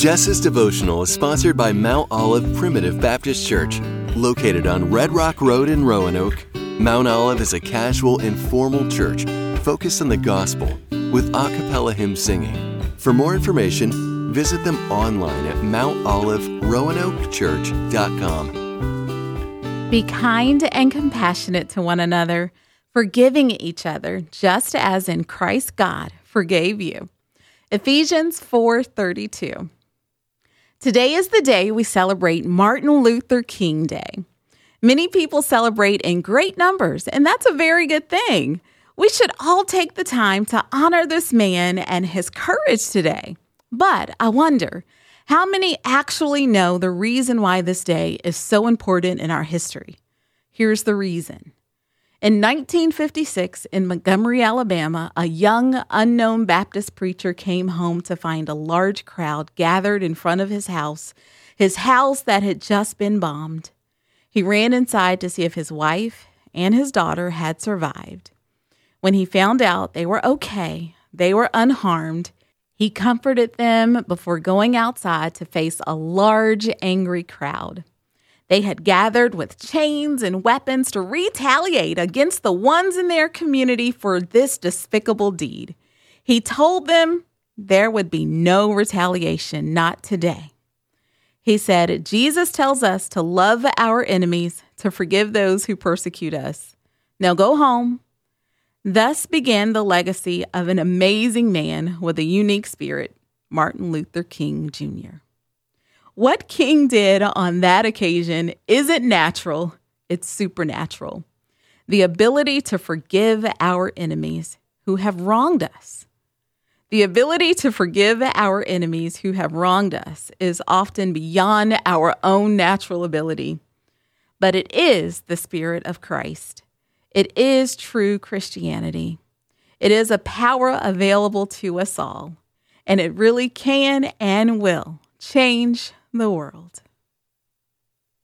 Jess's devotional is sponsored by Mount Olive Primitive Baptist Church, located on Red Rock Road in Roanoke. Mount Olive is a casual, informal church focused on the gospel with a cappella hymn singing. For more information, visit them online at montoliveroanokechurch.com. Be kind and compassionate to one another, forgiving each other, just as in Christ God forgave you. Ephesians 4:32. Today is the day we celebrate Martin Luther King Day. Many people celebrate in great numbers, and that's a very good thing. We should all take the time to honor this man and his courage today. But I wonder, how many actually know the reason why this day is so important in our history? Here's the reason. In 1956, in Montgomery, Alabama, a young, unknown Baptist preacher came home to find a large crowd gathered in front of his house, his house that had just been bombed. He ran inside to see if his wife and his daughter had survived. When he found out they were okay, they were unharmed, he comforted them before going outside to face a large, angry crowd. They had gathered with chains and weapons to retaliate against the ones in their community for this despicable deed. He told them there would be no retaliation, not today. He said, Jesus tells us to love our enemies, to forgive those who persecute us. Now go home. Thus began the legacy of an amazing man with a unique spirit, Martin Luther King Jr. What King did on that occasion isn't natural, it's supernatural. The ability to forgive our enemies who have wronged us. The ability to forgive our enemies who have wronged us is often beyond our own natural ability, but it is the Spirit of Christ. It is true Christianity. It is a power available to us all, and it really can and will change the world.